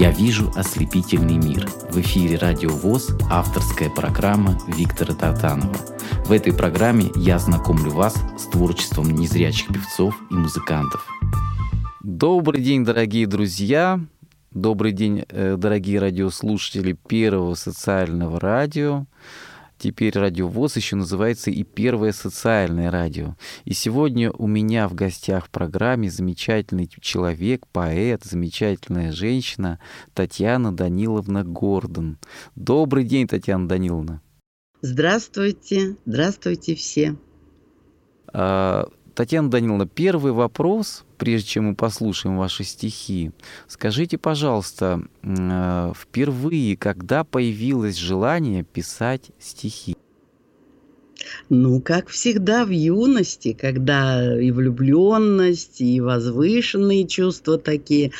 Я вижу ослепительный мир. В эфире Радио ВОЗ авторская программа Виктора Татанова. В этой программе я знакомлю вас с творчеством незрячих певцов и музыкантов. Добрый день, дорогие друзья! Добрый день, э, дорогие радиослушатели Первого социального радио. Теперь Радио ВОЗ еще называется и Первое социальное радио. И сегодня у меня в гостях в программе замечательный человек, поэт, замечательная женщина Татьяна Даниловна Гордон. Добрый день, Татьяна Даниловна. Здравствуйте, здравствуйте все. А, Татьяна Даниловна, первый вопрос, прежде чем мы послушаем ваши стихи. Скажите, пожалуйста, э, впервые, когда появилось желание писать стихи? Ну, как всегда в юности, когда и влюбленность, и возвышенные чувства такие.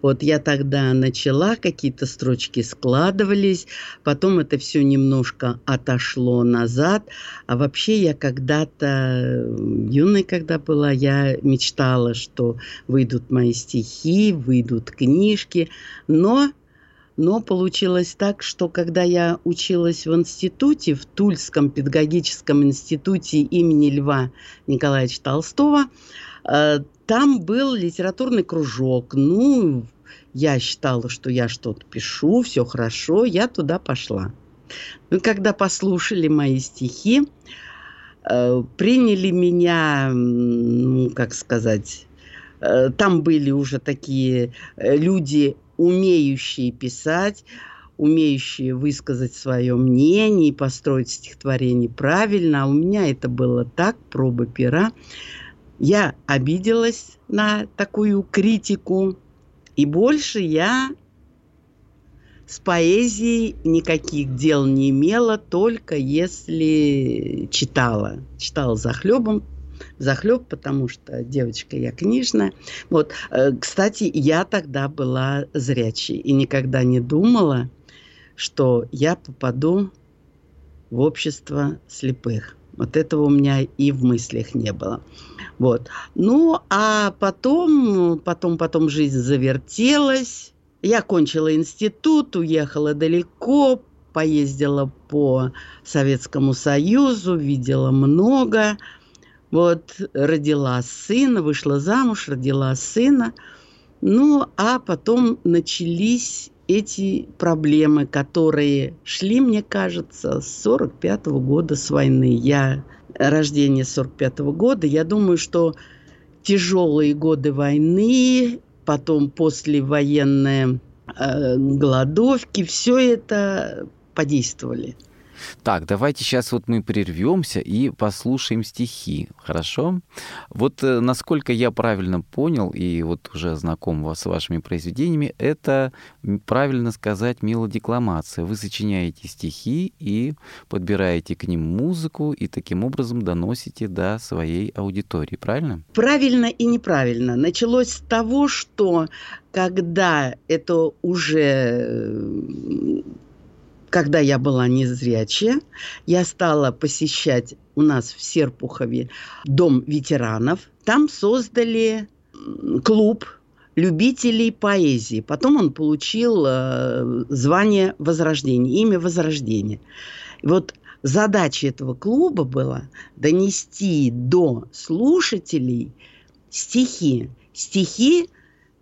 Вот я тогда начала, какие-то строчки складывались, потом это все немножко отошло назад. А вообще я когда-то, юной когда была, я мечтала, что выйдут мои стихи, выйдут книжки, но но получилось так, что когда я училась в институте, в Тульском педагогическом институте имени Льва Николаевича Толстого, э, там был литературный кружок. Ну, я считала, что я что-то пишу, все хорошо, я туда пошла. Ну, когда послушали мои стихи, э, приняли меня, ну, как сказать, э, там были уже такие люди умеющие писать, умеющие высказать свое мнение и построить стихотворение правильно. А у меня это было так, проба пера. Я обиделась на такую критику, и больше я с поэзией никаких дел не имела, только если читала. Читала за хлебом, захлеб, потому что девочка я книжная. Вот, э, кстати, я тогда была зрячей и никогда не думала, что я попаду в общество слепых. Вот этого у меня и в мыслях не было. Вот. Ну, а потом, потом, потом жизнь завертелась. Я кончила институт, уехала далеко, поездила по Советскому Союзу, видела много. Вот родила сына, вышла замуж, родила сына. Ну, а потом начались эти проблемы, которые шли, мне кажется, с 45 -го года с войны. Я рождение 45 -го года. Я думаю, что тяжелые годы войны, потом послевоенные э, голодовки, все это подействовали. Так, давайте сейчас вот мы прервемся и послушаем стихи, хорошо? Вот э, насколько я правильно понял и вот уже знаком с вашими произведениями, это правильно сказать мелодикламация. Вы сочиняете стихи и подбираете к ним музыку и таким образом доносите до своей аудитории, правильно? Правильно и неправильно. Началось с того, что когда это уже э, когда я была незрячая, я стала посещать у нас в Серпухове дом ветеранов. Там создали клуб любителей поэзии. Потом он получил э, звание Возрождения, имя Возрождения. Вот задача этого клуба была донести до слушателей стихи. Стихи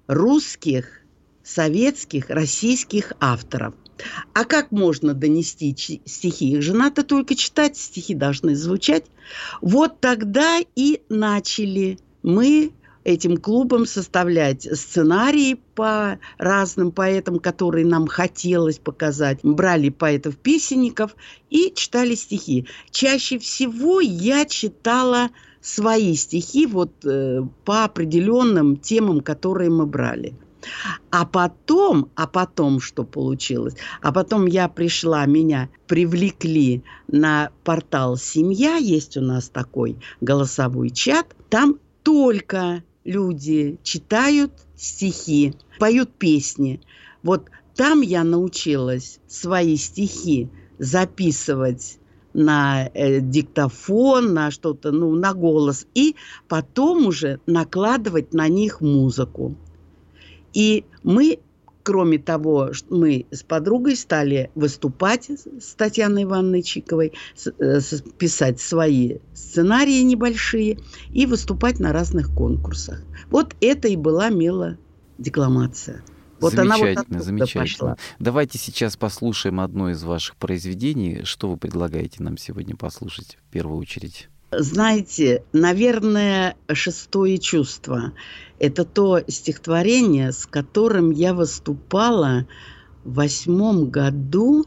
русских, советских, российских авторов – а как можно донести стихи? Их же надо только читать, стихи должны звучать. Вот тогда и начали мы этим клубом составлять сценарии по разным поэтам, которые нам хотелось показать. Брали поэтов-песенников и читали стихи. Чаще всего я читала свои стихи вот э, по определенным темам, которые мы брали. А потом, а потом что получилось? А потом я пришла, меня привлекли на портал «Семья», есть у нас такой голосовой чат, там только люди читают стихи, поют песни. Вот там я научилась свои стихи записывать на э, диктофон, на что-то, ну, на голос, и потом уже накладывать на них музыку. И мы кроме того, мы с подругой стали выступать с Татьяной Ивановной Чиковой, э, писать свои сценарии небольшие и выступать на разных конкурсах. Вот это и была мелодекламация. Вот замечательно, она вот замечательно. Пошла. Давайте сейчас послушаем одно из ваших произведений. Что вы предлагаете нам сегодня послушать в первую очередь? Знаете, наверное, шестое чувство – это то стихотворение, с которым я выступала в восьмом году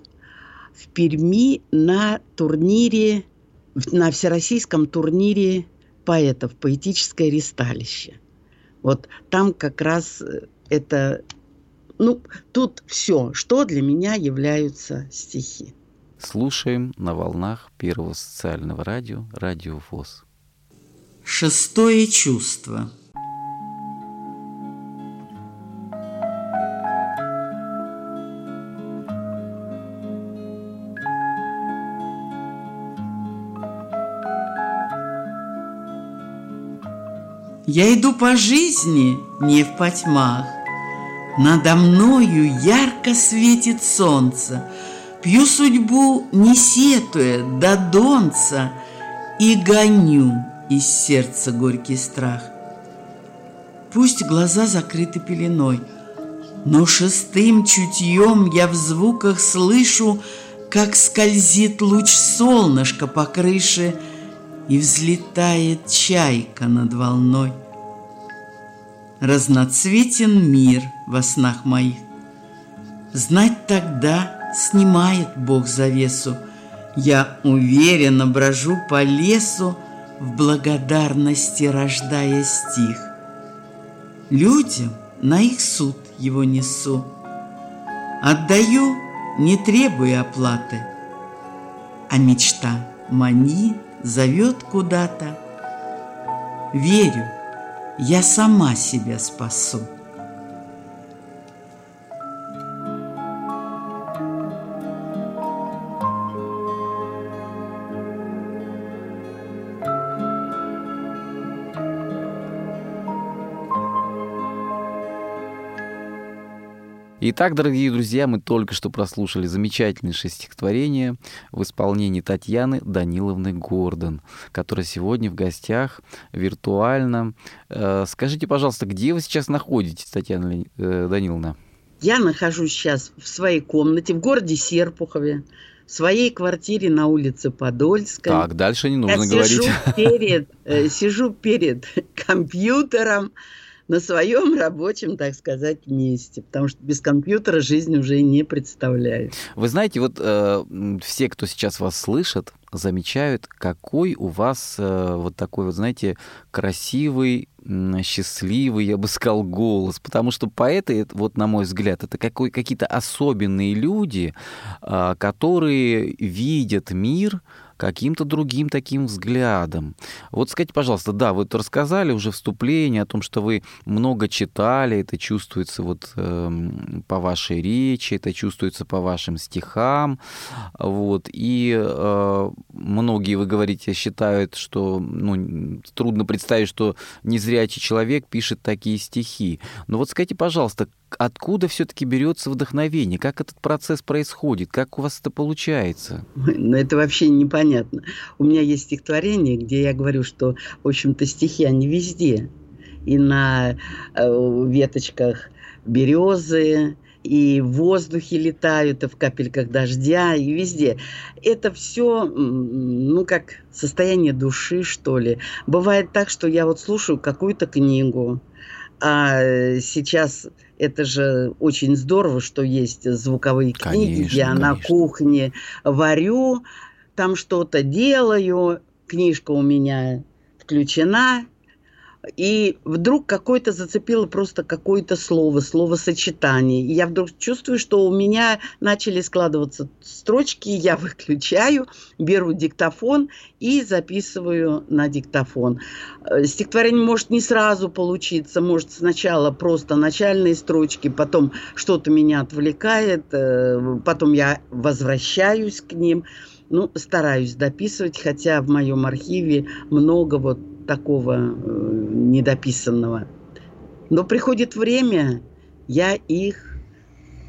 в Перми на турнире, на всероссийском турнире поэтов «Поэтическое ристалище». Вот там как раз это, ну, тут все, что для меня являются стихи. Слушаем на волнах Первого социального радио «Радио ВОЗ». Шестое чувство. Я иду по жизни не в потьмах. Надо мною ярко светит солнце – Пью судьбу, не сетуя, до донца, И гоню из сердца горький страх. Пусть глаза закрыты пеленой, Но шестым чутьем я в звуках слышу, Как скользит луч солнышка по крыше И взлетает чайка над волной. Разноцветен мир во снах моих. Знать тогда — снимает Бог завесу. Я уверенно брожу по лесу, в благодарности рождая стих. Людям на их суд его несу. Отдаю, не требуя оплаты, а мечта мани зовет куда-то. Верю, я сама себя спасу. Итак, дорогие друзья, мы только что прослушали замечательнейшее стихотворение в исполнении Татьяны Даниловны Гордон, которая сегодня в гостях виртуально. Э, скажите, пожалуйста, где вы сейчас находитесь, Татьяна э, Даниловна? Я нахожусь сейчас в своей комнате в городе Серпухове в своей квартире на улице Подольской. Так, дальше не нужно я говорить. Сижу перед, э, сижу перед компьютером, на своем рабочем, так сказать, месте, потому что без компьютера жизнь уже не представляю. Вы знаете, вот э, все, кто сейчас вас слышит, замечают, какой у вас э, вот такой вот, знаете, красивый, счастливый, я бы сказал, голос, потому что поэты, вот на мой взгляд, это какой, какие-то особенные люди, э, которые видят мир каким-то другим таким взглядом. Вот скажите, пожалуйста, да, вы рассказали уже вступление о том, что вы много читали, это чувствуется вот э, по вашей речи, это чувствуется по вашим стихам, вот, и э, многие, вы говорите, считают, что ну, трудно представить, что незрячий человек пишет такие стихи. Но вот скажите, пожалуйста, откуда все-таки берется вдохновение? Как этот процесс происходит? Как у вас это получается? Ну, это вообще непонятно. У меня есть стихотворение, где я говорю, что, в общем-то, стихи, они везде. И на э, веточках березы, и в воздухе летают, и в капельках дождя, и везде. Это все, ну, как состояние души, что ли. Бывает так, что я вот слушаю какую-то книгу, а сейчас это же очень здорово, что есть звуковые книги. Конечно, я конечно. на кухне варю, там что-то делаю, книжка у меня включена, и вдруг какое-то зацепило просто какое-то слово, словосочетание. И я вдруг чувствую, что у меня начали складываться строчки, я выключаю, беру диктофон и записываю на диктофон. Э, стихотворение может не сразу получиться, может сначала просто начальные строчки, потом что-то меня отвлекает, э, потом я возвращаюсь к ним. Ну, стараюсь дописывать, хотя в моем архиве много вот такого э, недописанного. Но приходит время, я их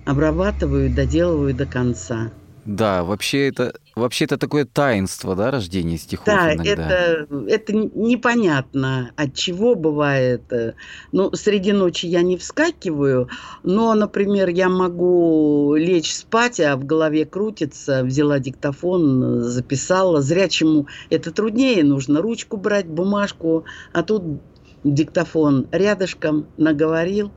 обрабатываю, доделываю до конца. Да, вообще это, вообще это такое таинство, да, рождение стихов Да, иногда. это, это непонятно, от чего бывает. Ну, среди ночи я не вскакиваю, но, например, я могу лечь спать, а в голове крутится, взяла диктофон, записала. Зрячему это труднее, нужно ручку брать, бумажку, а тут диктофон рядышком наговорил,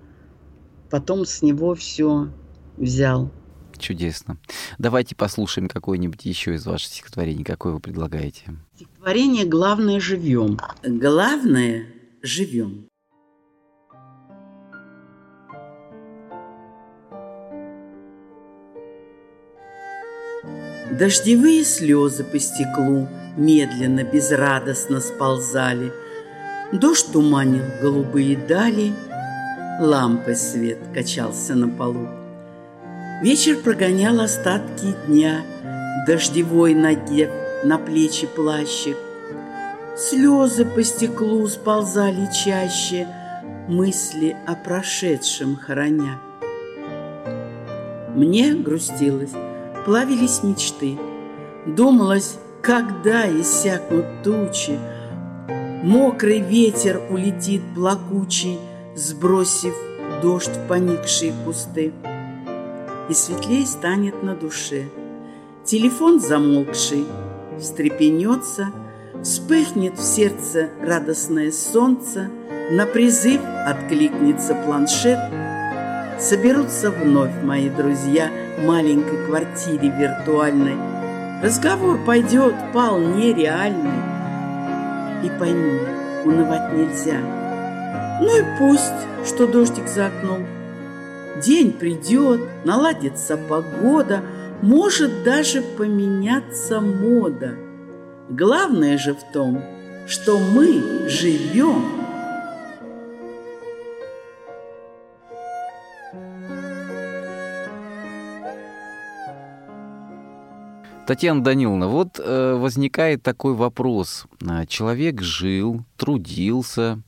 потом с него все взял. Чудесно. Давайте послушаем какое-нибудь еще из ваших стихотворений. Какое вы предлагаете? Стихотворение «Главное живем». Главное живем. Дождевые слезы по стеклу Медленно, безрадостно сползали. Дождь туманил голубые дали, Лампой свет качался на полу. Вечер прогонял остатки дня, Дождевой надев на плечи плащик. Слезы по стеклу сползали чаще, Мысли о прошедшем хороня. Мне грустилось, плавились мечты. Думалось, когда иссякнут тучи, Мокрый ветер улетит плакучий, Сбросив дождь в поникшие кусты и светлее станет на душе. Телефон замолкший встрепенется, вспыхнет в сердце радостное солнце, на призыв откликнется планшет. Соберутся вновь мои друзья в маленькой квартире виртуальной. Разговор пойдет вполне реальный. И пойми, унывать нельзя. Ну и пусть, что дождик за окном – День придет, наладится погода, может даже поменяться мода. Главное же в том, что мы живем. Татьяна Даниловна, вот э, возникает такой вопрос. Человек жил, трудился,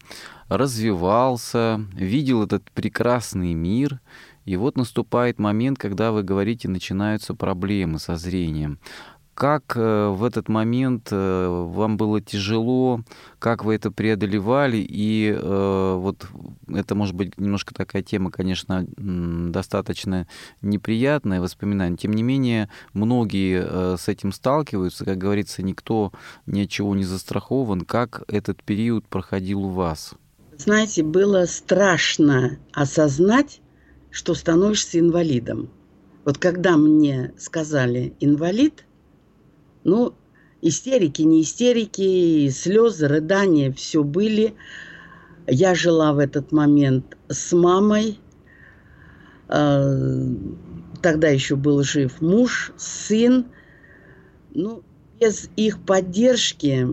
развивался, видел этот прекрасный мир, и вот наступает момент, когда вы говорите, начинаются проблемы со зрением. Как э, в этот момент э, вам было тяжело, как вы это преодолевали, и э, вот это может быть немножко такая тема, конечно, достаточно неприятная воспоминание. Тем не менее, многие с этим сталкиваются, как говорится, никто ни от чего не застрахован. Как этот период проходил у вас? Знаете, было страшно осознать, что становишься инвалидом. Вот когда мне сказали инвалид, ну, истерики, не истерики, слезы, рыдания, все были. Я жила в этот момент с мамой. А, тогда еще был жив муж, сын. Ну, без их поддержки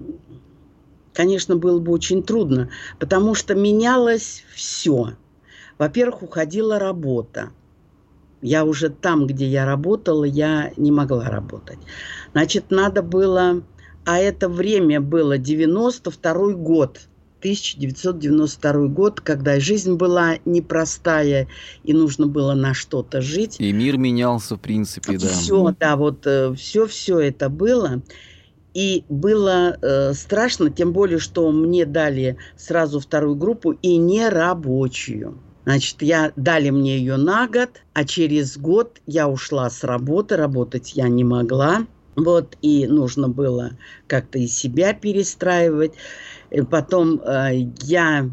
конечно, было бы очень трудно, потому что менялось все. Во-первых, уходила работа. Я уже там, где я работала, я не могла работать. Значит, надо было... А это время было 92 год. 1992 год, когда жизнь была непростая, и нужно было на что-то жить. И мир менялся, в принципе, да. Все, да, вот все-все э, это было. И было э, страшно, тем более, что мне дали сразу вторую группу и не рабочую. Значит, я дали мне ее на год, а через год я ушла с работы, работать я не могла. Вот, и нужно было как-то и себя перестраивать. И потом э, я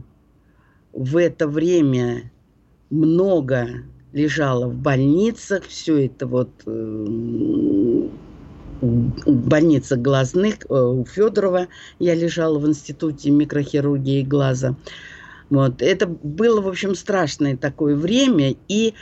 в это время много лежала в больницах, все это вот э, больница глазных э, у Федорова. Я лежала в институте микрохирургии глаза. Вот. Это было, в общем, страшное такое время. И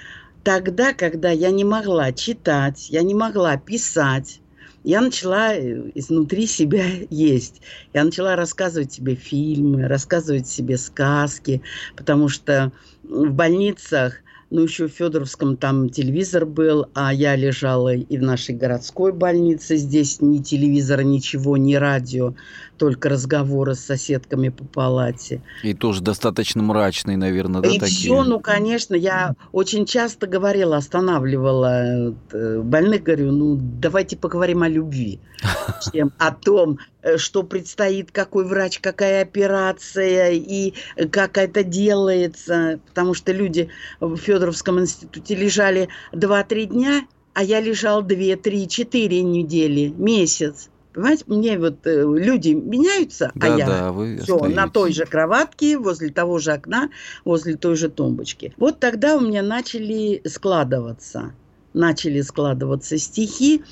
тогда, когда я не могла читать, я не могла писать, я начала э, изнутри себя есть. Я начала рассказывать себе фильмы, рассказывать себе сказки, потому что в больницах ну, еще в Федоровском там телевизор был, а я лежала и в нашей городской больнице. Здесь ни телевизора, ничего, ни радио, только разговоры с соседками по палате. И тоже достаточно мрачные, наверное, да, и такие? все, ну, конечно, я очень часто говорила, останавливала э, больных, говорю, ну, давайте поговорим о любви, чем о том, э, что предстоит, какой врач, какая операция и как это делается, потому что люди в Федоровском институте лежали 2-3 дня, а я лежал 2, 3, 4 недели, месяц. Понимаете, мне вот э, люди меняются, да, а я да, вы все на той же кроватке, возле того же окна, возле той же тумбочки. Вот тогда у меня начали складываться, начали складываться стихи,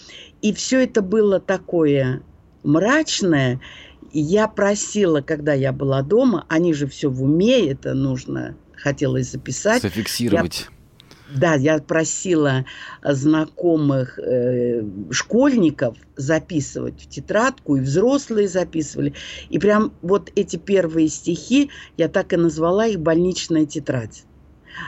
и все это было такое мрачное. Я просила, когда я была дома, они же все в уме, это нужно хотелось записать. Зафиксировать. Я, да, я просила знакомых э, школьников записывать в тетрадку, и взрослые записывали. И прям вот эти первые стихи, я так и назвала их «Больничная тетрадь».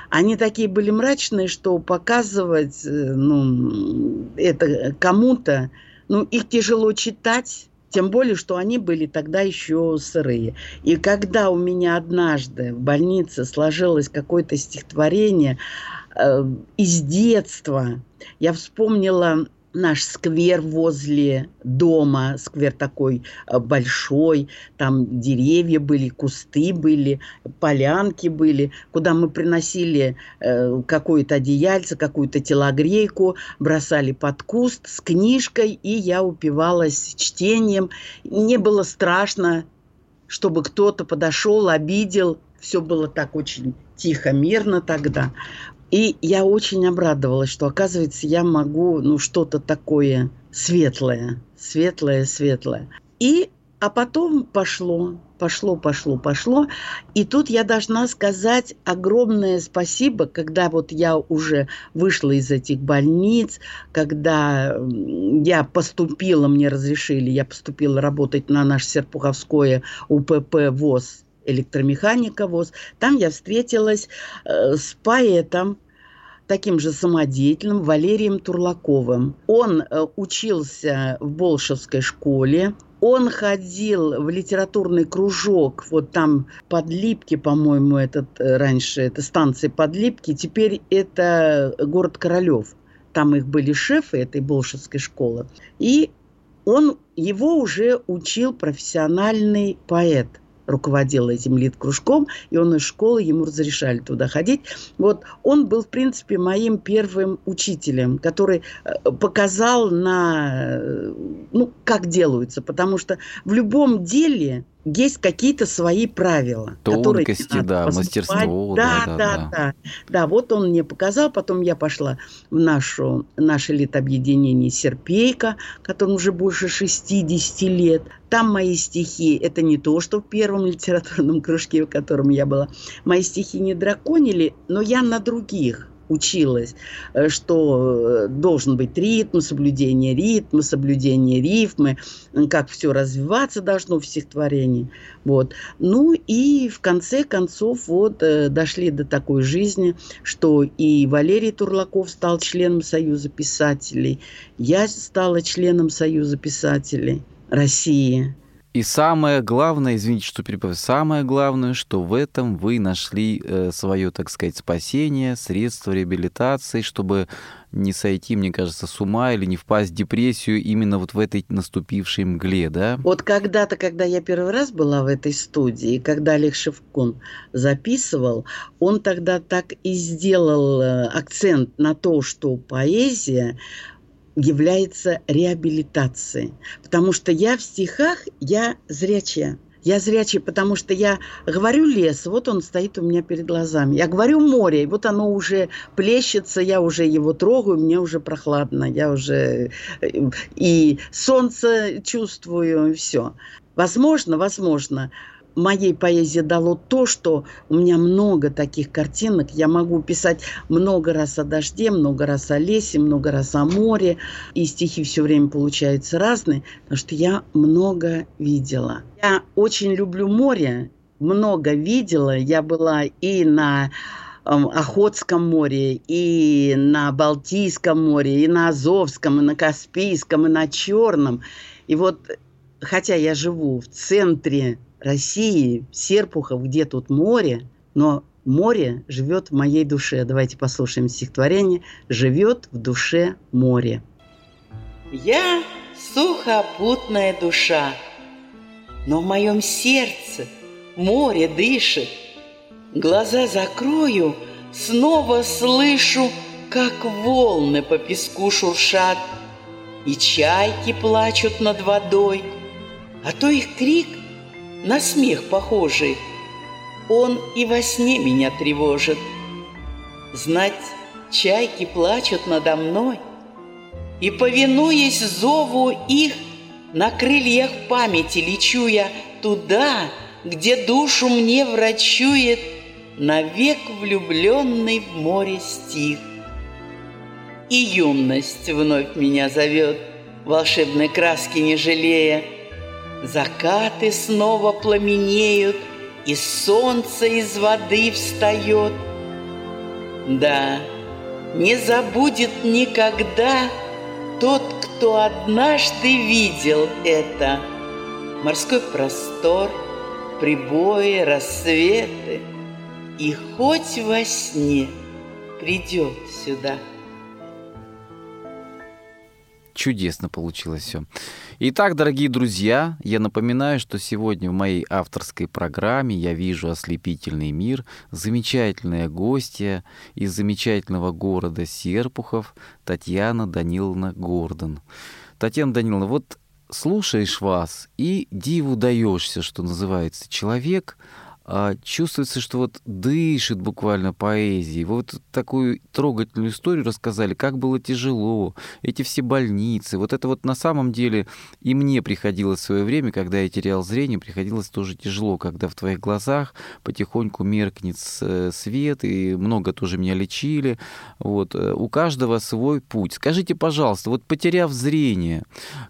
Они такие были мрачные, что показывать э, ну, это кому-то, ну, их тяжело читать, тем более, что они были тогда еще сырые. И когда у меня однажды в больнице сложилось какое-то стихотворение э, из детства, я вспомнила наш сквер возле дома, сквер такой э, большой, там деревья были, кусты были, полянки были, куда мы приносили э, какое-то одеяльце, какую-то телогрейку, бросали под куст с книжкой, и я упивалась чтением. Не было страшно, чтобы кто-то подошел, обидел. Все было так очень тихо, мирно тогда. И я очень обрадовалась, что, оказывается, я могу, ну, что-то такое светлое, светлое, светлое. И, а потом пошло, пошло, пошло, пошло. И тут я должна сказать огромное спасибо, когда вот я уже вышла из этих больниц, когда я поступила, мне разрешили, я поступила работать на наше Серпуховское УПП ВОЗ электромеханика ВОЗ. Там я встретилась э, с поэтом, таким же самодеятельным Валерием Турлаковым. Он э, учился в Болшевской школе, он ходил в литературный кружок, вот там Подлипки, по-моему, этот э, раньше, это станция Подлипки, теперь это город Королев. Там их были шефы этой Болшевской школы. И он, его уже учил профессиональный поэт – руководил этим лид-кружком, и он из школы, ему разрешали туда ходить. Вот он был, в принципе, моим первым учителем, который э, показал на, э, ну, как делаются, потому что в любом деле есть какие-то свои правила. Тонкости, да, мастерство. Да, да, да, да, да. Да, вот он мне показал, потом я пошла в нашу, наше литобъединение «Серпейка», которому уже больше 60 лет. Там мои стихи, это не то, что в первом литературном кружке, в котором я была, мои стихи не драконили, но я на других училась, э, что э, должен быть ритм, соблюдение ритма, соблюдение рифмы, как все развиваться должно в стихотворении. Вот. Ну и в конце концов вот э, дошли до такой жизни, что и Валерий Турлаков стал членом Союза писателей, я стала членом Союза писателей России. И самое главное, извините, что перебиваю, самое главное, что в этом вы нашли э, свое, так сказать, спасение, средство реабилитации, чтобы не сойти, мне кажется, с ума или не впасть в депрессию именно вот в этой наступившей мгле, да? Вот когда-то, когда я первый раз была в этой студии, когда Олег Шевкун записывал, он тогда так и сделал э, акцент на то, что поэзия является реабилитацией. Потому что я в стихах, я зрячая. Я зрячий, потому что я говорю лес, вот он стоит у меня перед глазами. Я говорю море, вот оно уже плещется, я уже его трогаю, мне уже прохладно, я уже э, и солнце чувствую, и все. Возможно, возможно, моей поэзии дало то, что у меня много таких картинок. Я могу писать много раз о дожде, много раз о лесе, много раз о море. И стихи все время получаются разные, потому что я много видела. Я очень люблю море, много видела. Я была и на Охотском море, и на Балтийском море, и на Азовском, и на Каспийском, и на Черном. И вот, хотя я живу в центре России, Серпухов, где тут море, но море живет в моей душе. Давайте послушаем стихотворение «Живет в душе море». Я сухопутная душа, но в моем сердце море дышит. Глаза закрою, снова слышу, как волны по песку шуршат, и чайки плачут над водой, а то их крик на смех похожий. Он и во сне меня тревожит. Знать, чайки плачут надо мной, и, повинуясь зову их, на крыльях памяти лечу я туда, где душу мне врачует навек влюбленный в море стих. И юность вновь меня зовет, волшебной краски не жалея. Закаты снова пламенеют, и солнце из воды встает. Да, не забудет никогда тот, кто однажды видел это. Морской простор, прибои, рассветы, и хоть во сне придет сюда. Чудесно получилось все. Итак, дорогие друзья, я напоминаю, что сегодня в моей авторской программе я вижу ослепительный мир, замечательная гостья из замечательного города Серпухов Татьяна Даниловна Гордон. Татьяна Даниловна, вот слушаешь вас и диву даешься, что называется. Человек чувствуется, что вот дышит буквально поэзией. Вот такую трогательную историю рассказали, как было тяжело, эти все больницы. Вот это вот на самом деле и мне приходилось в свое время, когда я терял зрение, приходилось тоже тяжело, когда в твоих глазах потихоньку меркнет э, свет, и много тоже меня лечили. Вот. Э, у каждого свой путь. Скажите, пожалуйста, вот потеряв зрение,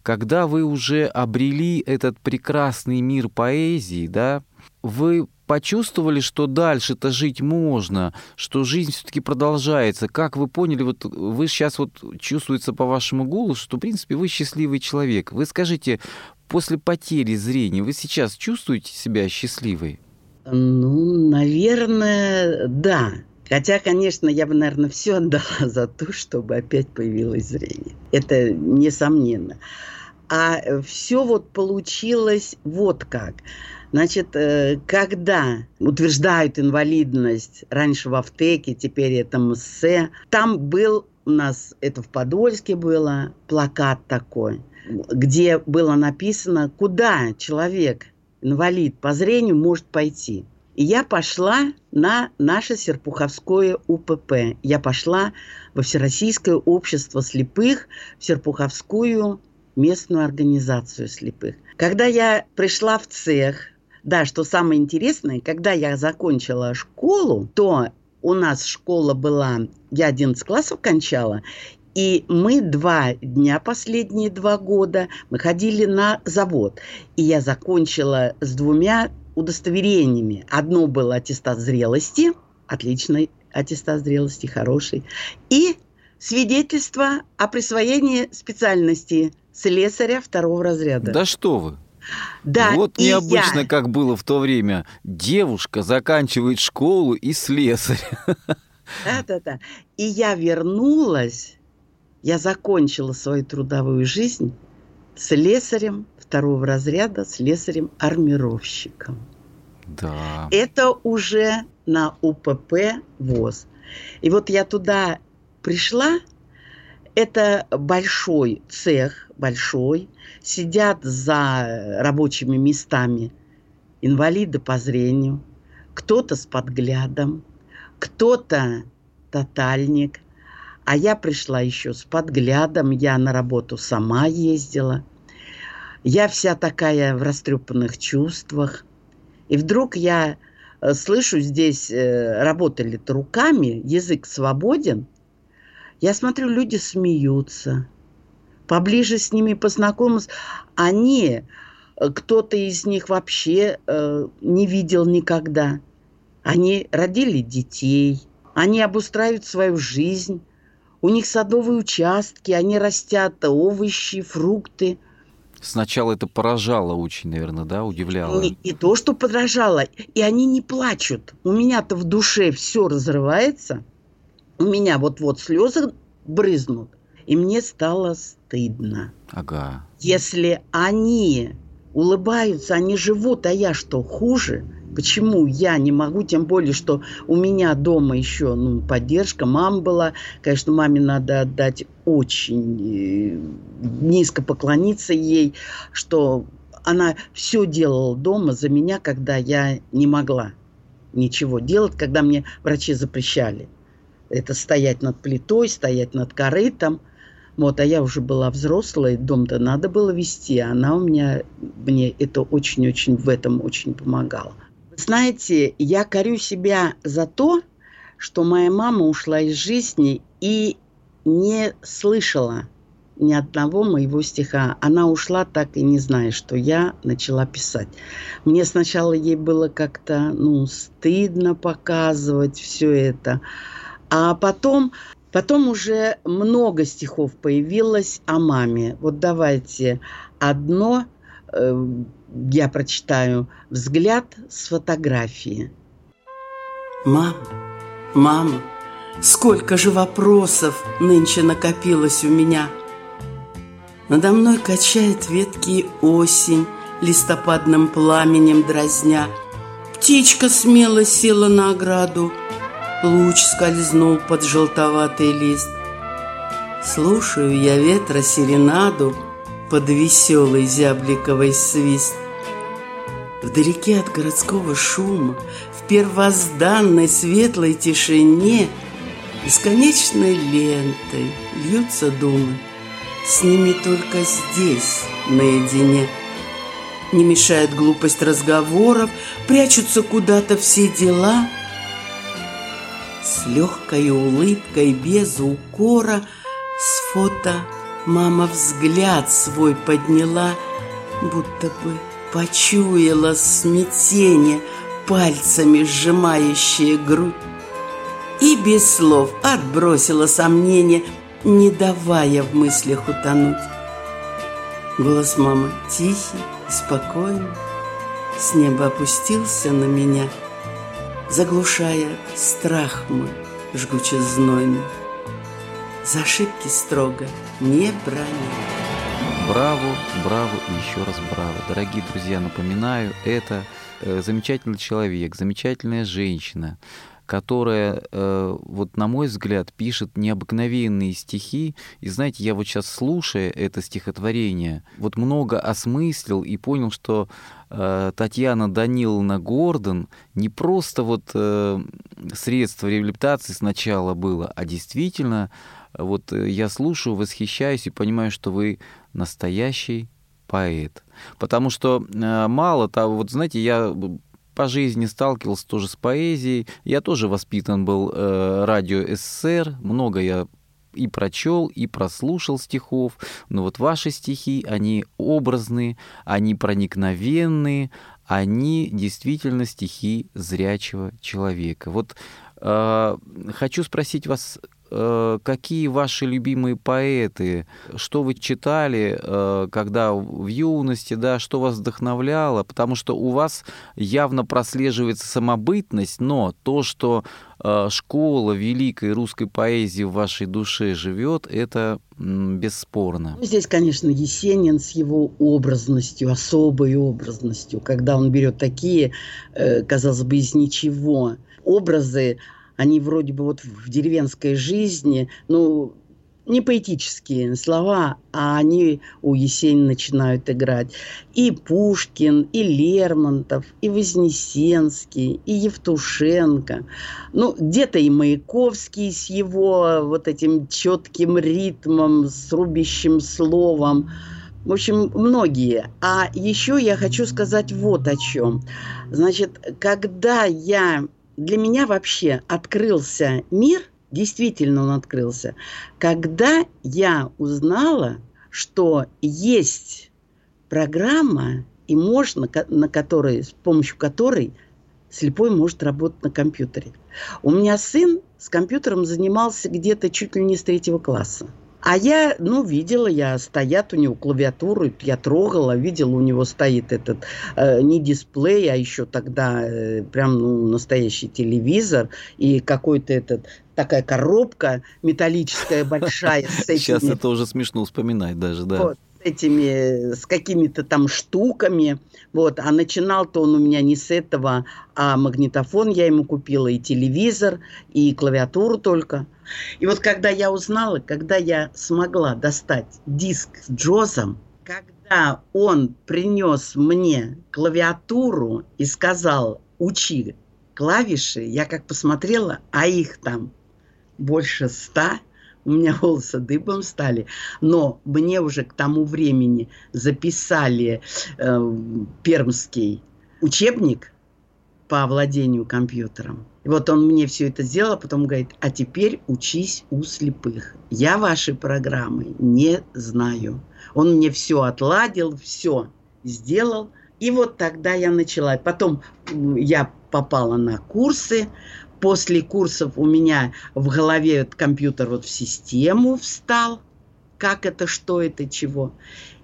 когда вы уже обрели этот прекрасный мир поэзии, да, вы почувствовали, что дальше-то жить можно, что жизнь все-таки продолжается. Как вы поняли, вот вы сейчас вот чувствуется по вашему голосу, что, в принципе, вы счастливый человек. Вы скажите, после потери зрения вы сейчас чувствуете себя счастливой? Ну, наверное, да. Хотя, конечно, я бы, наверное, все отдала за то, чтобы опять появилось зрение. Это несомненно. А все вот получилось вот как. Значит, э, когда утверждают инвалидность, раньше в Автеке, теперь это МСЭ, там был у нас, это в Подольске было, плакат такой, где было написано, куда человек, инвалид по зрению, может пойти. И я пошла на наше Серпуховское УПП. Я пошла во Всероссийское общество слепых, в Серпуховскую местную организацию слепых. Когда я пришла в цех, да, что самое интересное, когда я закончила школу, то у нас школа была, я 11 классов кончала, и мы два дня, последние два года, мы ходили на завод. И я закончила с двумя удостоверениями. Одно было аттестат зрелости, отличный аттестат зрелости, хороший, и свидетельство о присвоении специальности слесаря второго разряда. Да что вы! Да, вот необычно, я... как было в то время. Девушка заканчивает школу и слесарь. Да-да-да. И я вернулась, я закончила свою трудовую жизнь слесарем второго разряда, слесарем-армировщиком. Да. Это уже на УПП ВОЗ. И вот я туда пришла, это большой цех, большой, сидят за рабочими местами инвалиды по зрению, кто-то с подглядом, кто-то тотальник, а я пришла еще с подглядом, я на работу сама ездила. Я вся такая в растрепанных чувствах. И вдруг я э, слышу, здесь э, работали-то руками, язык свободен – я смотрю, люди смеются. Поближе с ними познакомился. Они, э, кто-то из них вообще э, не видел никогда. Они родили детей. Они обустраивают свою жизнь. У них садовые участки, они растят овощи, фрукты. Сначала это поражало очень, наверное, да, удивляло. Не, не то, что поражало, и они не плачут. У меня-то в душе все разрывается. У меня вот-вот слезы брызнут. И мне стало стыдно. Ага. Если они улыбаются, они живут, а я что, хуже? Почему я не могу, тем более, что у меня дома еще ну, поддержка, мама была. Конечно, маме надо отдать очень э, низко поклониться ей, что она все делала дома за меня, когда я не могла ничего делать, когда мне врачи запрещали. Это стоять над плитой, стоять над корытом. Вот, а я уже была взрослая, дом-то надо было вести, а она у меня, мне это очень-очень в этом очень помогала. Знаете, я корю себя за то, что моя мама ушла из жизни и не слышала ни одного моего стиха. Она ушла так и не зная, что я начала писать. Мне сначала ей было как-то ну, стыдно показывать все это. А потом Потом уже много стихов появилось о маме. Вот давайте одно э, я прочитаю. Взгляд с фотографии. Мама, мама, сколько же вопросов нынче накопилось у меня. Надо мной качает ветки осень, листопадным пламенем дразня. Птичка смело села на ограду – Луч скользнул под желтоватый лист. Слушаю я ветра серенаду Под веселый зябликовый свист. Вдалеке от городского шума В первозданной светлой тишине Бесконечной лентой льются думы С ними только здесь, наедине Не мешает глупость разговоров Прячутся куда-то все дела — с легкой улыбкой, без укора, С фото мама взгляд свой подняла, Будто бы почуяла смятение, Пальцами сжимающие грудь. И без слов отбросила сомнение, Не давая в мыслях утонуть. Голос мамы тихий спокойный, С неба опустился на меня — заглушая страх мой жгуче знойный. За ошибки строго не брали. Браво, браво и еще раз браво. Дорогие друзья, напоминаю, это э, замечательный человек, замечательная женщина, которая, э, вот на мой взгляд, пишет необыкновенные стихи. И знаете, я вот сейчас слушая это стихотворение, вот много осмыслил и понял, что э, Татьяна Даниловна Гордон не просто вот э, средство реабилитации сначала было, а действительно вот я слушаю, восхищаюсь и понимаю, что вы настоящий поэт. Потому что мало того, вот знаете, я по жизни сталкивался тоже с поэзией. Я тоже воспитан был э, радио СССР, много я и прочел, и прослушал стихов. Но вот ваши стихи, они образные, они проникновенные, они действительно стихи зрячего человека. Вот э, хочу спросить вас, какие ваши любимые поэты, что вы читали, э, когда в юности, да, что вас вдохновляло, потому что у вас явно прослеживается самобытность, но то, что э, школа великой русской поэзии в вашей душе живет, это бесспорно. Ну, здесь, конечно, Есенин с его образностью, особой образностью, когда он берет такие, казалось бы, из ничего образы, они вроде бы вот в деревенской жизни, ну, не поэтические слова, а они у Есенина начинают играть. И Пушкин, и Лермонтов, и Вознесенский, и Евтушенко. Ну, где-то и Маяковский с его вот этим четким ритмом, с рубящим словом. В общем, многие. А еще я хочу сказать вот о чем. Значит, когда я для меня вообще открылся мир, действительно он открылся, когда я узнала, что есть программа, и можно, на которой, с помощью которой слепой может работать на компьютере. У меня сын с компьютером занимался где-то чуть ли не с третьего класса. А я, ну, видела, я стоят у него клавиатуру, я трогала, видела, у него стоит этот э, не дисплей, а еще тогда э, прям ну, настоящий телевизор и какой-то этот такая коробка металлическая большая с этими... Сейчас это уже смешно вспоминать даже, да. Вот, этими, с какими-то там штуками. Вот. А начинал-то он у меня не с этого, а магнитофон я ему купила, и телевизор, и клавиатуру только. И вот когда я узнала, когда я смогла достать диск с Джозом, когда он принес мне клавиатуру и сказал, учи клавиши, я как посмотрела, а их там больше ста, у меня волосы дыбом стали, но мне уже к тому времени записали э, пермский учебник по владению компьютером. И вот он мне все это сделал, а потом говорит, а теперь учись у слепых. Я вашей программы не знаю. Он мне все отладил, все сделал. И вот тогда я начала. Потом я попала на курсы, после курсов у меня в голове этот компьютер вот в систему встал. Как это, что это, чего.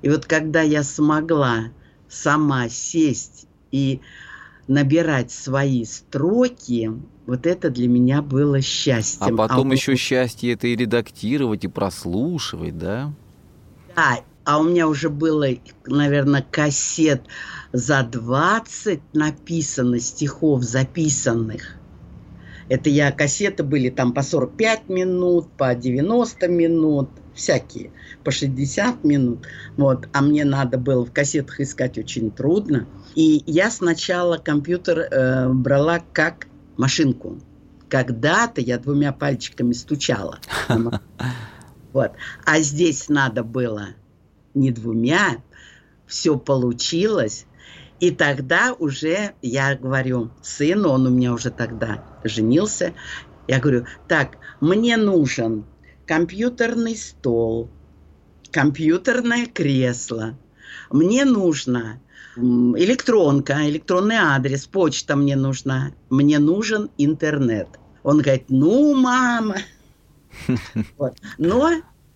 И вот когда я смогла сама сесть и набирать свои строки, вот это для меня было счастьем. А потом а еще вот... счастье это и редактировать, и прослушивать, да? Да, а у меня уже было, наверное, кассет за 20 написано стихов записанных. Это я, кассеты были там по 45 минут, по 90 минут, всякие, по 60 минут. Вот. А мне надо было в кассетах искать очень трудно. И я сначала компьютер э, брала как машинку. Когда-то я двумя пальчиками стучала. Вот. А здесь надо было не двумя, все получилось. И тогда уже я говорю сыну, он у меня уже тогда женился, я говорю, так, мне нужен компьютерный стол, компьютерное кресло, мне нужно электронка, электронный адрес, почта мне нужна, мне нужен интернет. Он говорит, ну, мама. Вот. Но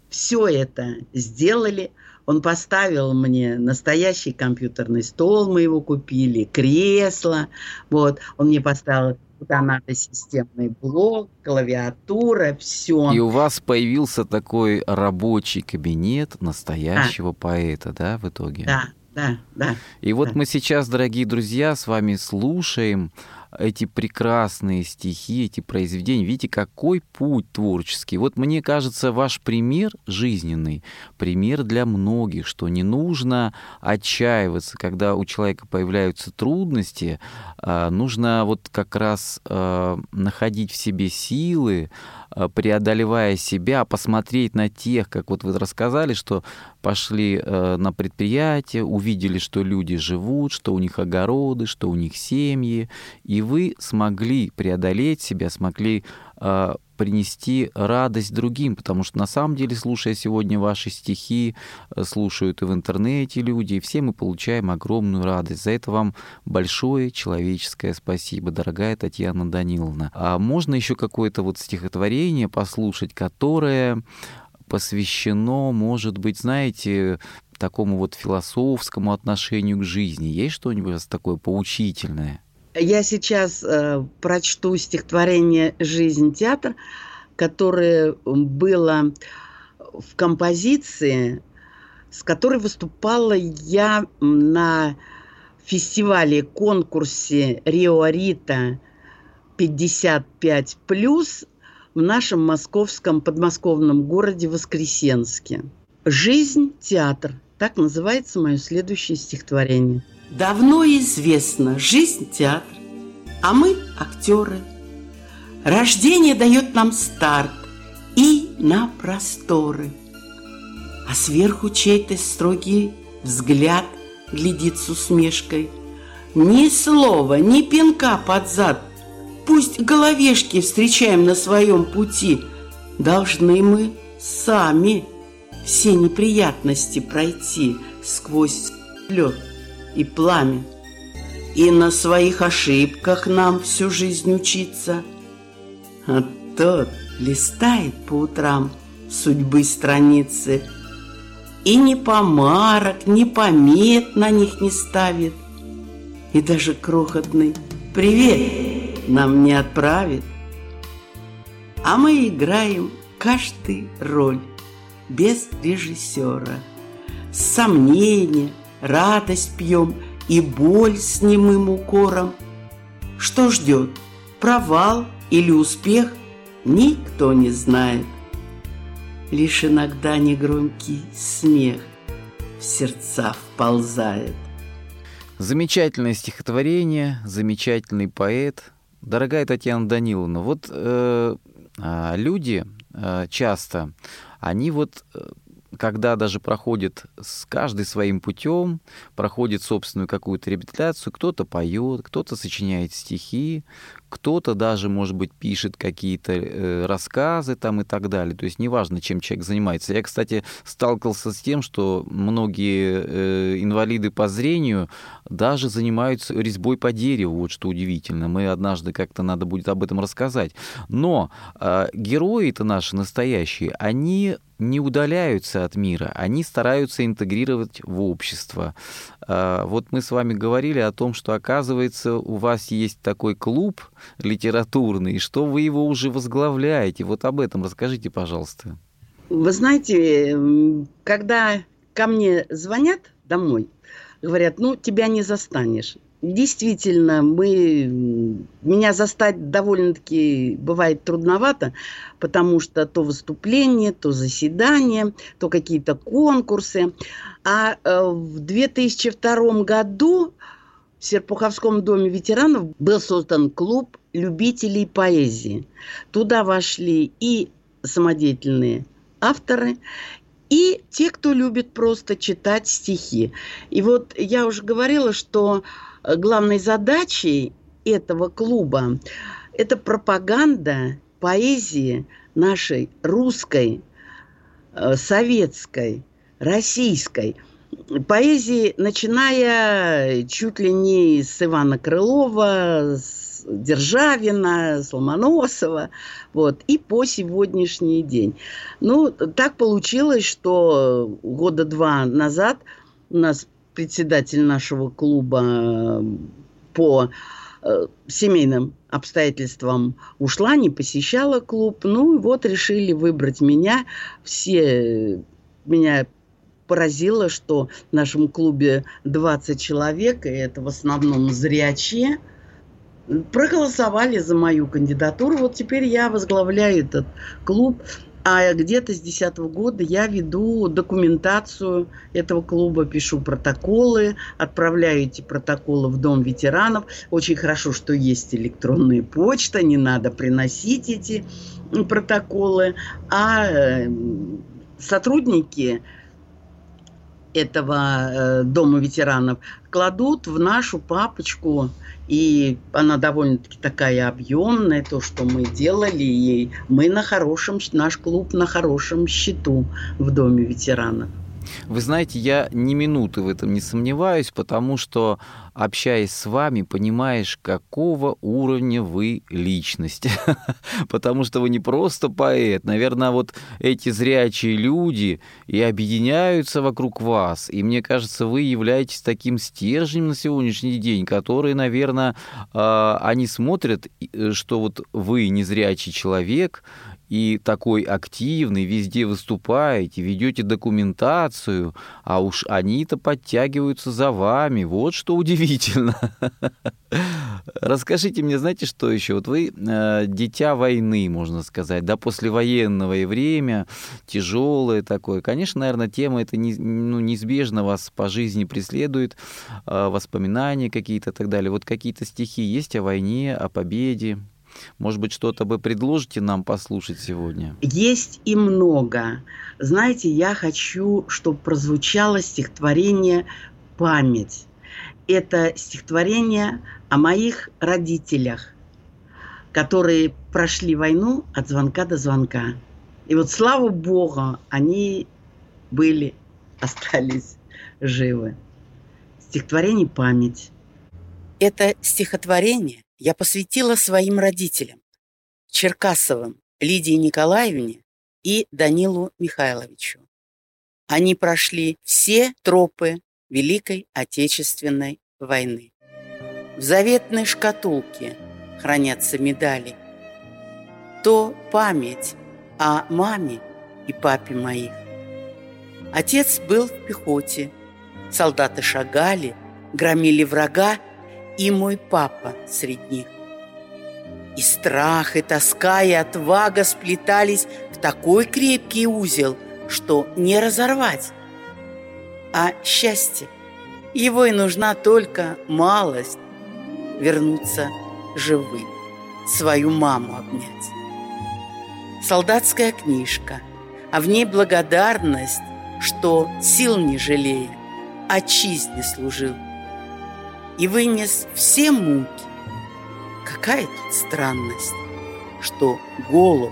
все это сделали. Он поставил мне настоящий компьютерный стол, мы его купили, кресло. Вот. Он мне поставил куда надо системный блок, клавиатура, все. И у вас появился такой рабочий кабинет настоящего да. поэта, да, в итоге? Да, да, да. И вот да. мы сейчас, дорогие друзья, с вами слушаем эти прекрасные стихи, эти произведения. Видите, какой путь творческий. Вот мне кажется, ваш пример жизненный, пример для многих, что не нужно отчаиваться, когда у человека появляются трудности, а, нужно вот как раз а, находить в себе силы, преодолевая себя, посмотреть на тех, как вот вы рассказали, что пошли на предприятие, увидели, что люди живут, что у них огороды, что у них семьи, и вы смогли преодолеть себя, смогли э, принести радость другим, потому что на самом деле, слушая сегодня ваши стихи, э, слушают и в интернете люди, и все мы получаем огромную радость. За это вам большое человеческое спасибо, дорогая Татьяна Даниловна. А можно еще какое-то вот стихотворение послушать, которое посвящено, может быть, знаете, такому вот философскому отношению к жизни. Есть что-нибудь такое поучительное? Я сейчас э, прочту стихотворение «Жизнь театр», которое было в композиции, с которой выступала я на фестивале, конкурсе Рио Рита 55 плюс в нашем московском подмосковном городе Воскресенске. «Жизнь театр» – так называется мое следующее стихотворение – Давно известно, жизнь театр, а мы актеры. Рождение дает нам старт и на просторы. А сверху чей-то строгий взгляд глядит с усмешкой. Ни слова, ни пинка под зад. Пусть головешки встречаем на своем пути. Должны мы сами все неприятности пройти сквозь лед и пламя. И на своих ошибках нам всю жизнь учиться. А Тот листает по утрам судьбы страницы И ни помарок, ни помет на них не ставит И даже крохотный «Привет!» нам не отправит А мы играем каждый роль без режиссера С сомнения, радость пьем и боль с немым укором Что ждет, провал или успех – никто не знает. Лишь иногда негромкий смех в сердца вползает. Замечательное стихотворение, замечательный поэт. Дорогая Татьяна Даниловна, вот э, э, люди э, часто, они вот э, когда даже проходит с каждый своим путем, проходит собственную какую-то реабилитацию, кто-то поет, кто-то сочиняет стихи, кто-то даже, может быть, пишет какие-то э, рассказы там и так далее. То есть неважно, чем человек занимается. Я, кстати, сталкивался с тем, что многие э, инвалиды по зрению даже занимаются резьбой по дереву, вот что удивительно. Мы однажды как-то надо будет об этом рассказать. Но э, герои-то наши настоящие, они не удаляются от мира, они стараются интегрировать в общество. А, вот мы с вами говорили о том, что, оказывается, у вас есть такой клуб литературный, что вы его уже возглавляете. Вот об этом расскажите, пожалуйста. Вы знаете, когда ко мне звонят домой, говорят, ну, тебя не застанешь. Действительно, мы, меня застать довольно-таки бывает трудновато, потому что то выступление, то заседание, то какие-то конкурсы. А э, в 2002 году в Серпуховском доме ветеранов был создан клуб любителей поэзии. Туда вошли и самодеятельные авторы, и те, кто любит просто читать стихи. И вот я уже говорила, что главной задачей этого клуба это пропаганда поэзии нашей русской, э, советской, российской. Поэзии, начиная чуть ли не с Ивана Крылова, с Державина, с вот, и по сегодняшний день. Ну, так получилось, что года два назад у нас председатель нашего клуба э, по э, семейным обстоятельствам ушла, не посещала клуб. Ну вот решили выбрать меня. Все меня поразило, что в нашем клубе 20 человек, и это в основном зрячие, проголосовали за мою кандидатуру. Вот теперь я возглавляю этот клуб. А где-то с 2010 года я веду документацию этого клуба, пишу протоколы, отправляю эти протоколы в Дом ветеранов. Очень хорошо, что есть электронная почта, не надо приносить эти протоколы. А э, сотрудники этого э, Дома ветеранов кладут в нашу папочку и она довольно-таки такая объемная, то, что мы делали, и мы на хорошем, наш клуб на хорошем счету в Доме ветеранов. Вы знаете, я ни минуты в этом не сомневаюсь, потому что, общаясь с вами, понимаешь, какого уровня вы личность. потому что вы не просто поэт. Наверное, вот эти зрячие люди и объединяются вокруг вас. И мне кажется, вы являетесь таким стержнем на сегодняшний день, который, наверное, а, они смотрят, э, что вот вы незрячий человек, и такой активный, везде выступаете, ведете документацию, а уж они-то подтягиваются за вами. Вот что удивительно. Расскажите мне, знаете, что еще? Вот вы э, дитя войны, можно сказать, да, послевоенного время, тяжелое такое. Конечно, наверное, тема это не, ну, неизбежно вас по жизни преследует, э, воспоминания какие-то и так далее. Вот какие-то стихи есть о войне, о победе? Может быть, что-то вы предложите нам послушать сегодня? Есть и много. Знаете, я хочу, чтобы прозвучало стихотворение «Память». Это стихотворение о моих родителях, которые прошли войну от звонка до звонка. И вот слава Богу, они были, остались живы. Стихотворение «Память». Это стихотворение я посвятила своим родителям, Черкасовым Лидии Николаевне и Данилу Михайловичу. Они прошли все тропы Великой Отечественной войны. В заветной шкатулке хранятся медали. То память о маме и папе моих. Отец был в пехоте. Солдаты шагали, громили врага, и мой папа среди них. И страх, и тоска, и отвага сплетались в такой крепкий узел, что не разорвать. А счастье, его и нужна только малость вернуться живым, свою маму обнять. Солдатская книжка, а в ней благодарность, что сил не жалея, отчизне служил и вынес все муки. Какая тут странность, что голову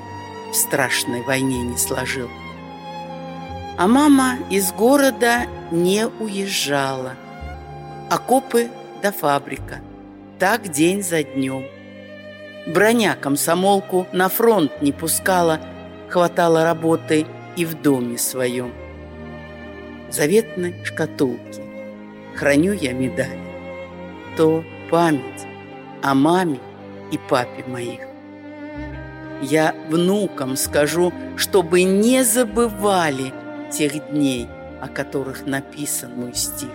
в страшной войне не сложил. А мама из города не уезжала. Окопы до фабрика. Так день за днем. Броня комсомолку на фронт не пускала, хватало работы и в доме своем. заветной шкатулке храню я медаль. То память о маме и папе моих. Я внукам скажу, чтобы не забывали – тех дней, о которых написан мой стих.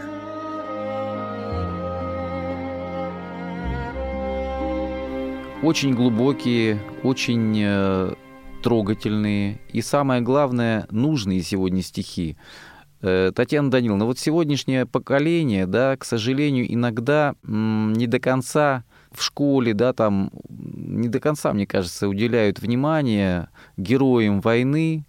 Очень глубокие, очень э, трогательные и, самое главное, нужные сегодня стихи. Э, Татьяна Даниловна, вот сегодняшнее поколение, да, к сожалению, иногда не до конца в школе, да, там не до конца, мне кажется, уделяют внимание героям войны,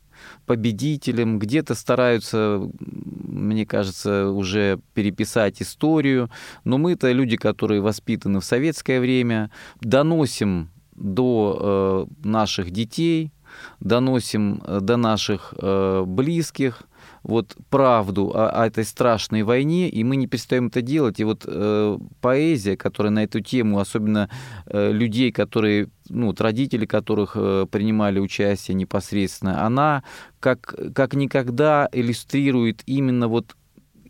победителем, где-то стараются, мне кажется, уже переписать историю, но мы-то люди, которые воспитаны в советское время, доносим до э, наших детей, доносим э, до наших э, близких, вот правду о, о этой страшной войне, и мы не перестаем это делать. И вот э, поэзия, которая на эту тему, особенно э, людей, которые, ну, вот родители которых э, принимали участие непосредственно, она как, как никогда иллюстрирует именно вот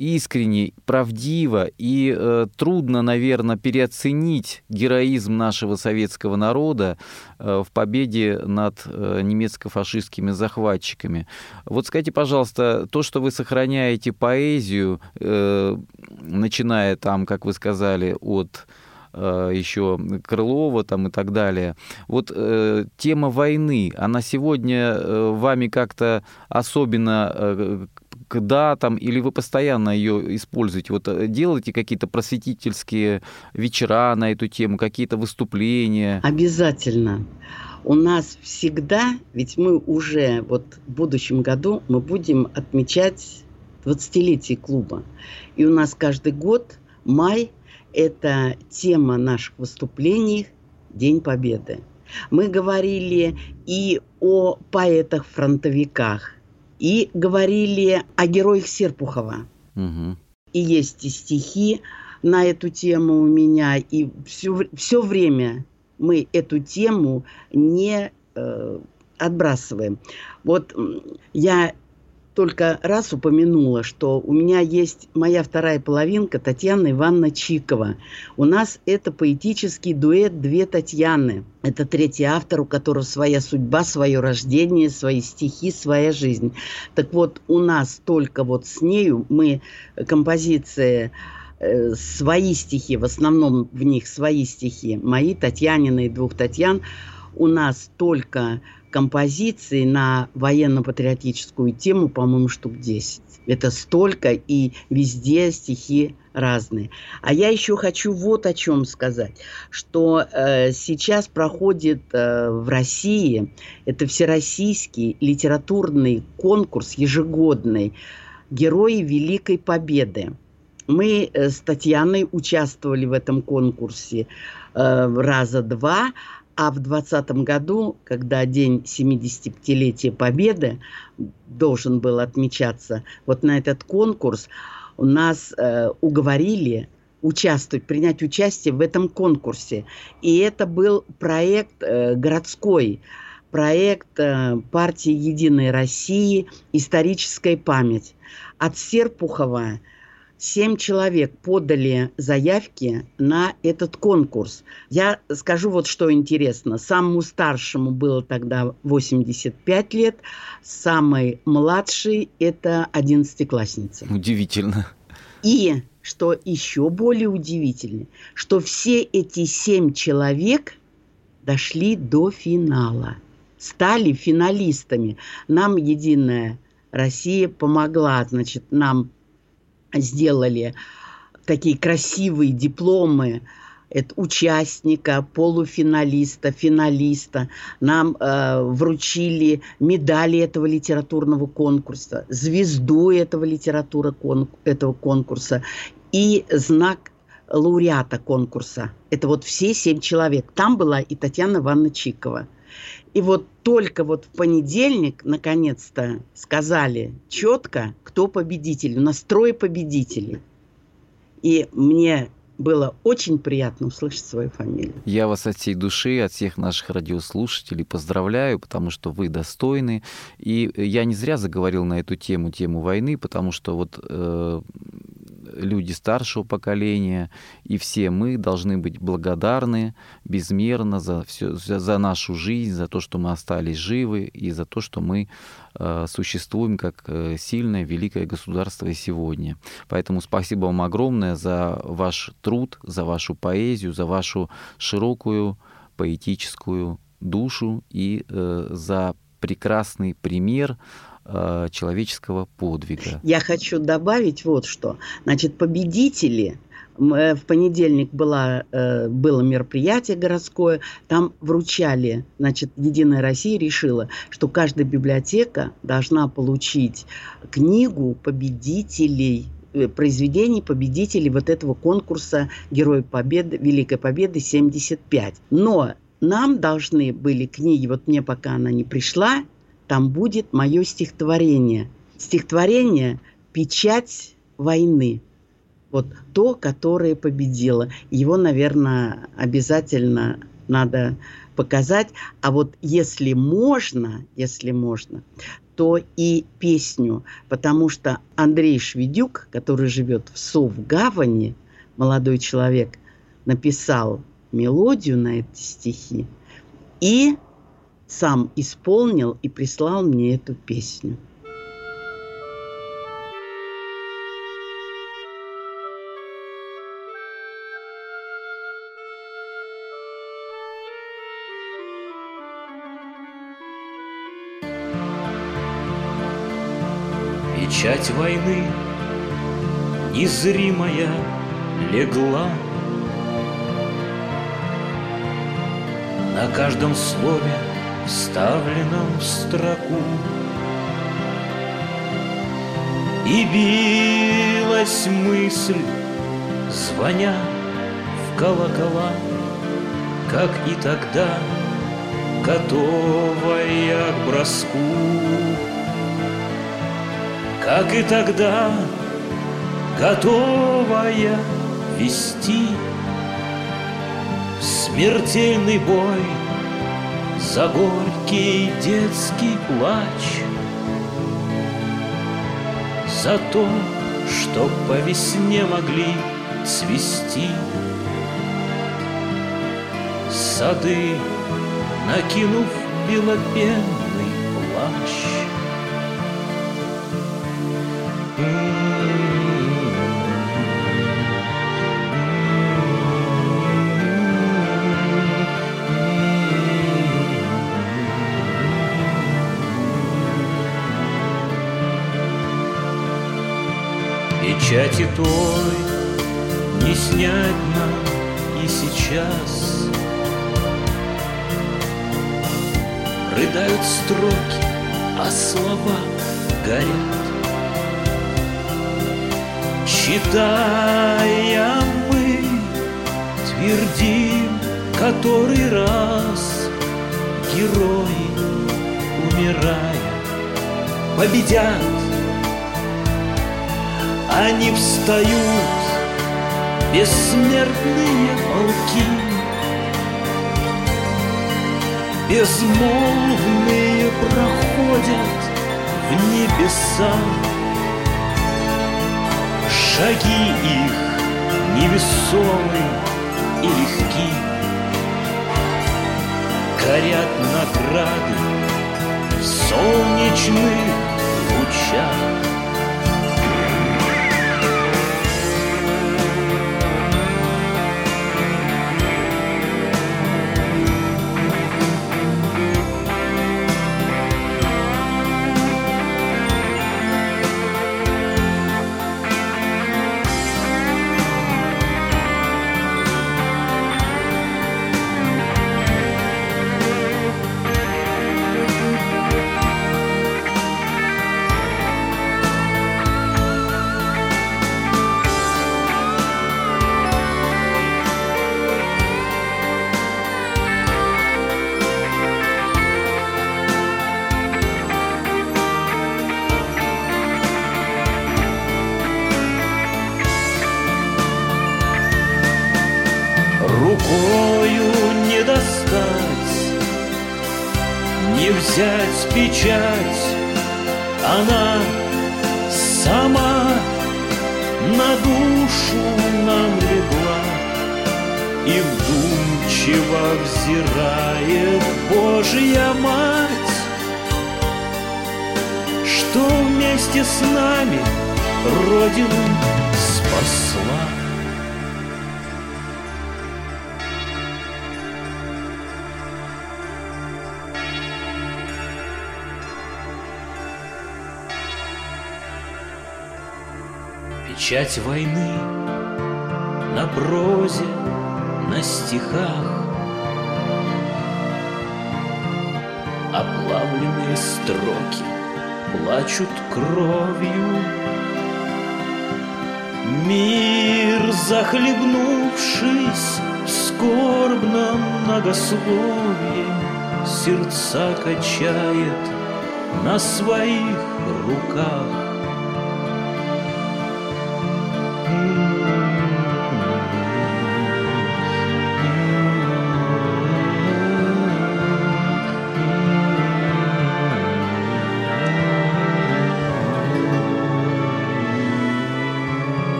искренне, правдиво и э, трудно, наверное, переоценить героизм нашего советского народа э, в победе над э, немецко-фашистскими захватчиками. Вот скажите, пожалуйста, то, что вы сохраняете поэзию, э, начиная там, как вы сказали, от э, еще Крылова там и так далее. Вот э, тема войны, она сегодня э, вами как-то особенно э, к датам, или вы постоянно ее используете? Вот э, делаете какие-то просветительские вечера на эту тему, какие-то выступления? Обязательно. У нас всегда, ведь мы уже вот в будущем году мы будем отмечать 20-летие клуба. И у нас каждый год май – это тема наших выступлений День Победы. Мы говорили и о поэтах-фронтовиках, и говорили о героях Серпухова. Угу. И есть и стихи на эту тему у меня, и все, все время мы эту тему не э, отбрасываем. Вот я только раз упомянула, что у меня есть моя вторая половинка Татьяна Ивановна Чикова. У нас это поэтический дуэт «Две Татьяны». Это третий автор, у которого своя судьба, свое рождение, свои стихи, своя жизнь. Так вот, у нас только вот с нею мы композиции э, свои стихи, в основном в них свои стихи, мои, Татьянины и двух Татьян, у нас только композиций на военно-патриотическую тему, по-моему, штук 10. Это столько, и везде стихи разные. А я еще хочу вот о чем сказать, что э, сейчас проходит э, в России, это всероссийский литературный конкурс ежегодный «Герои Великой Победы». Мы э, с Татьяной участвовали в этом конкурсе э, раза два, а в 2020 году, когда день 75-летия Победы должен был отмечаться, вот на этот конкурс у нас э, уговорили участвовать, принять участие в этом конкурсе. И это был проект э, городской проект э, партии «Единой России. Историческая память». От Серпухова семь человек подали заявки на этот конкурс. Я скажу вот что интересно. Самому старшему было тогда 85 лет, самый младший – это одиннадцатиклассница. Удивительно. И, что еще более удивительно, что все эти семь человек дошли до финала, стали финалистами. Нам «Единая Россия» помогла, значит, нам сделали такие красивые дипломы это участника, полуфиналиста, финалиста. Нам э, вручили медали этого литературного конкурса, звезду этого литературы кон, этого конкурса и знак лауреата конкурса. Это вот все семь человек. Там была и Татьяна Ивановна Чикова. И вот только вот в понедельник, наконец-то, сказали четко, кто победитель. У нас трое победителей. И мне было очень приятно услышать свою фамилию. Я вас от всей души, от всех наших радиослушателей поздравляю, потому что вы достойны. И я не зря заговорил на эту тему, тему войны, потому что вот э, люди старшего поколения и все мы должны быть благодарны безмерно за, все, за, нашу жизнь, за то, что мы остались живы и за то, что мы э, существуем как э, сильное, великое государство и сегодня. Поэтому спасибо вам огромное за ваш труд, за вашу поэзию, за вашу широкую поэтическую душу и э, за прекрасный пример Э, человеческого подвига. Я хочу добавить вот что. Значит, победители э, в понедельник было э, было мероприятие городское, там вручали, значит, Единая Россия решила, что каждая библиотека должна получить книгу победителей произведений победителей вот этого конкурса Герой Победы, Великой Победы 75. Но нам должны были книги, вот мне пока она не пришла, там будет мое стихотворение. Стихотворение «Печать войны». Вот то, которое победило. Его, наверное, обязательно надо показать. А вот если можно, если можно, то и песню, потому что Андрей Шведюк, который живет в Совгавани, молодой человек, написал мелодию на эти стихи и сам исполнил и прислал мне эту песню. Печать войны незримая легла На каждом слове вставленном в строку. И билась мысль, звоня в колокола, Как и тогда, готовая к броску. Как и тогда, готовая вести Смертельный бой — за горький детский плач, За то, что по весне могли цвести Сады, накинув белопенный печати той не снять нам и сейчас. Рыдают строки, а слова горят. Читая мы, твердим который раз Герои, умирая, победят они встают, бессмертные волки. Безмолвные проходят в небеса Шаги их невесомы и легки Горят награды в солнечных лучах вдумчиво взирает Божья Мать, Что вместе с нами Родину спасла. Печать войны на прозе, на стихах. Оплавленные строки плачут кровью. Мир, захлебнувшись в скорбном многословии Сердца качает на своих руках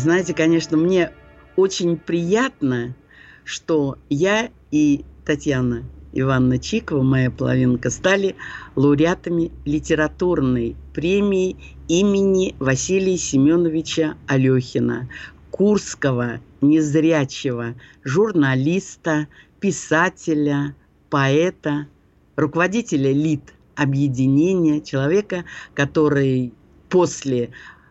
Знаете, конечно, мне очень приятно, что я и Татьяна Ивановна Чикова, моя половинка, стали лауреатами литературной премии имени Василия Семеновича Алехина, курского незрячего журналиста, писателя, поэта, руководителя ЛИТ объединения, человека, который после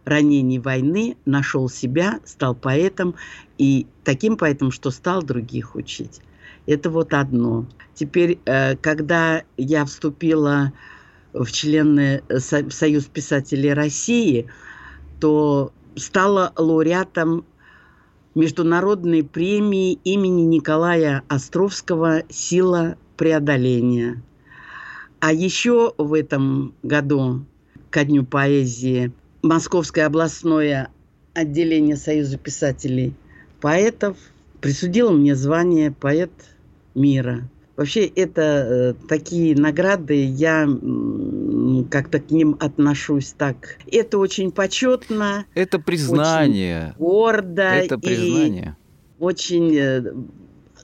ранений войны нашел себя, стал поэтом и таким поэтом, что стал других учить. Это вот одно. Теперь, э, когда я вступила в члены э, Союз писателей России, то стала лауреатом международной премии имени Николая Островского «Сила преодоления». А еще в этом году, ко Дню поэзии, Московское областное отделение Союза писателей поэтов присудило мне звание поэт мира. Вообще это э, такие награды, я как-то к ним отношусь так. Это очень почетно. Это признание. Очень гордо. Это признание. И очень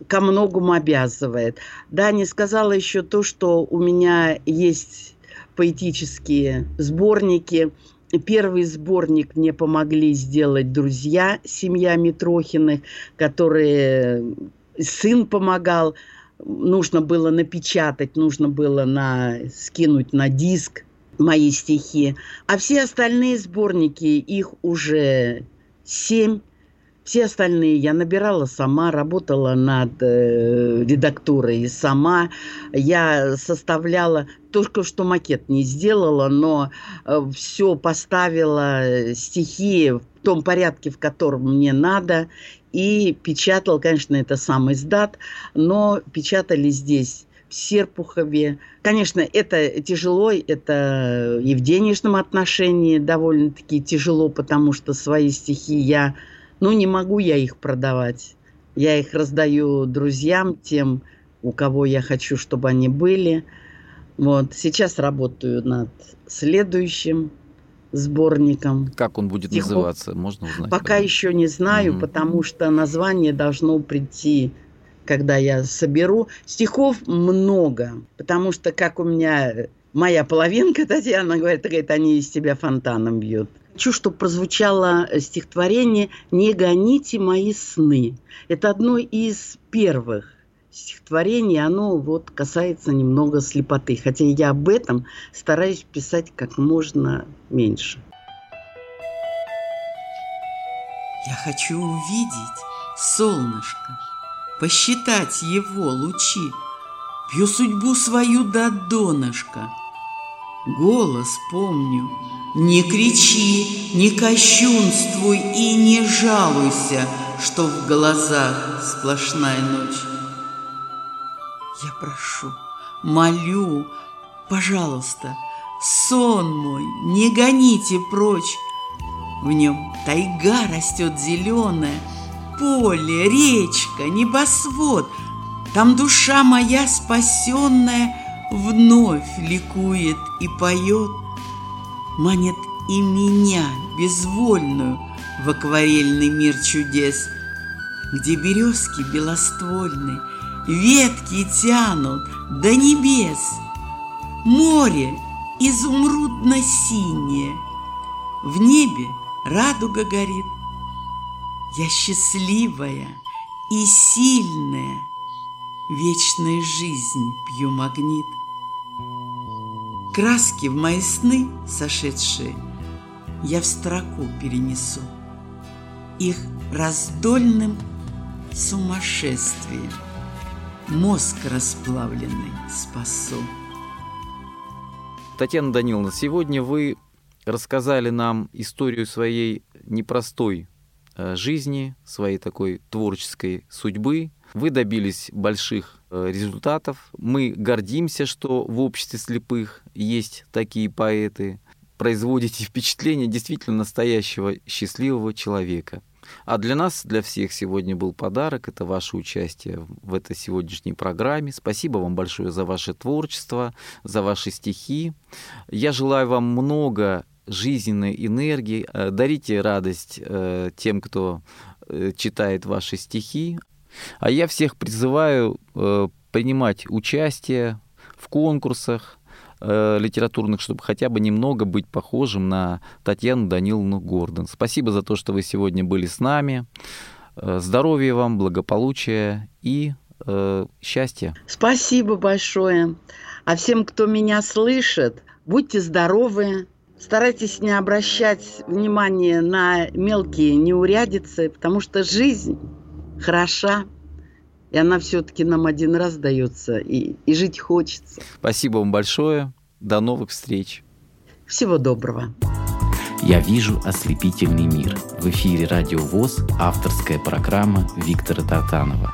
ко многому обязывает. Да, не сказала еще то, что у меня есть поэтические сборники – Первый сборник мне помогли сделать друзья, семья Митрохиных, которые сын помогал. Нужно было напечатать, нужно было на, скинуть на диск мои стихи. А все остальные сборники, их уже семь. Все остальные я набирала сама, работала над э, редактурой сама. Я составляла, только что макет не сделала, но э, все поставила, э, стихи в том порядке, в котором мне надо. И печатал, конечно, это сам издат, но печатали здесь в Серпухове. Конечно, это тяжело, это и в денежном отношении довольно-таки тяжело, потому что свои стихи я, ну, не могу я их продавать. Я их раздаю друзьям, тем, у кого я хочу, чтобы они были. Вот. Сейчас работаю над следующим сборником. Как он будет стихов. называться, можно узнать? Пока еще не знаю, mm-hmm. потому что название должно прийти, когда я соберу. Стихов много, потому что как у меня моя половинка Татьяна говорит, говорит, они из тебя фонтаном бьют. Хочу, чтобы прозвучало стихотворение «Не гоните мои сны». Это одно из первых стихотворение, оно вот касается немного слепоты. Хотя я об этом стараюсь писать как можно меньше. Я хочу увидеть солнышко, посчитать его лучи, Пью судьбу свою до донышка. Голос помню, не кричи, не кощунствуй и не жалуйся, Что в глазах сплошная ночь. Я прошу, молю, пожалуйста, сон мой не гоните прочь. В нем тайга растет зеленая, поле, речка, небосвод. Там душа моя спасенная вновь ликует и поет, манит и меня, безвольную, в акварельный мир чудес, где березки белоствольные – ветки тянут до небес. Море изумрудно-синее, в небе радуга горит. Я счастливая и сильная, вечной жизни пью магнит. Краски в мои сны сошедшие я в строку перенесу. Их раздольным сумасшествием мозг расплавленный спасу. Татьяна Даниловна, сегодня вы рассказали нам историю своей непростой э, жизни, своей такой творческой судьбы. Вы добились больших э, результатов. Мы гордимся, что в обществе слепых есть такие поэты. Производите впечатление действительно настоящего счастливого человека. А для нас, для всех сегодня был подарок. Это ваше участие в этой сегодняшней программе. Спасибо вам большое за ваше творчество, за ваши стихи. Я желаю вам много жизненной энергии. Э, дарите радость э, тем, кто читает ваши стихи. А я всех призываю принимать участие в конкурсах, э, литературных, чтобы хотя бы немного быть похожим на Татьяну Даниловну Гордон. Спасибо за то, что вы сегодня были с нами. Э, здоровья вам, благополучия и э, счастья. Спасибо большое. А всем, кто меня слышит, будьте здоровы, старайтесь не обращать внимания на мелкие неурядицы, потому что жизнь хороша, и она все-таки нам один раз дается, и, и жить хочется. Спасибо вам большое. До новых встреч. Всего доброго. Я вижу ослепительный мир. В эфире Радио ВОЗ авторская программа Виктора Татанова.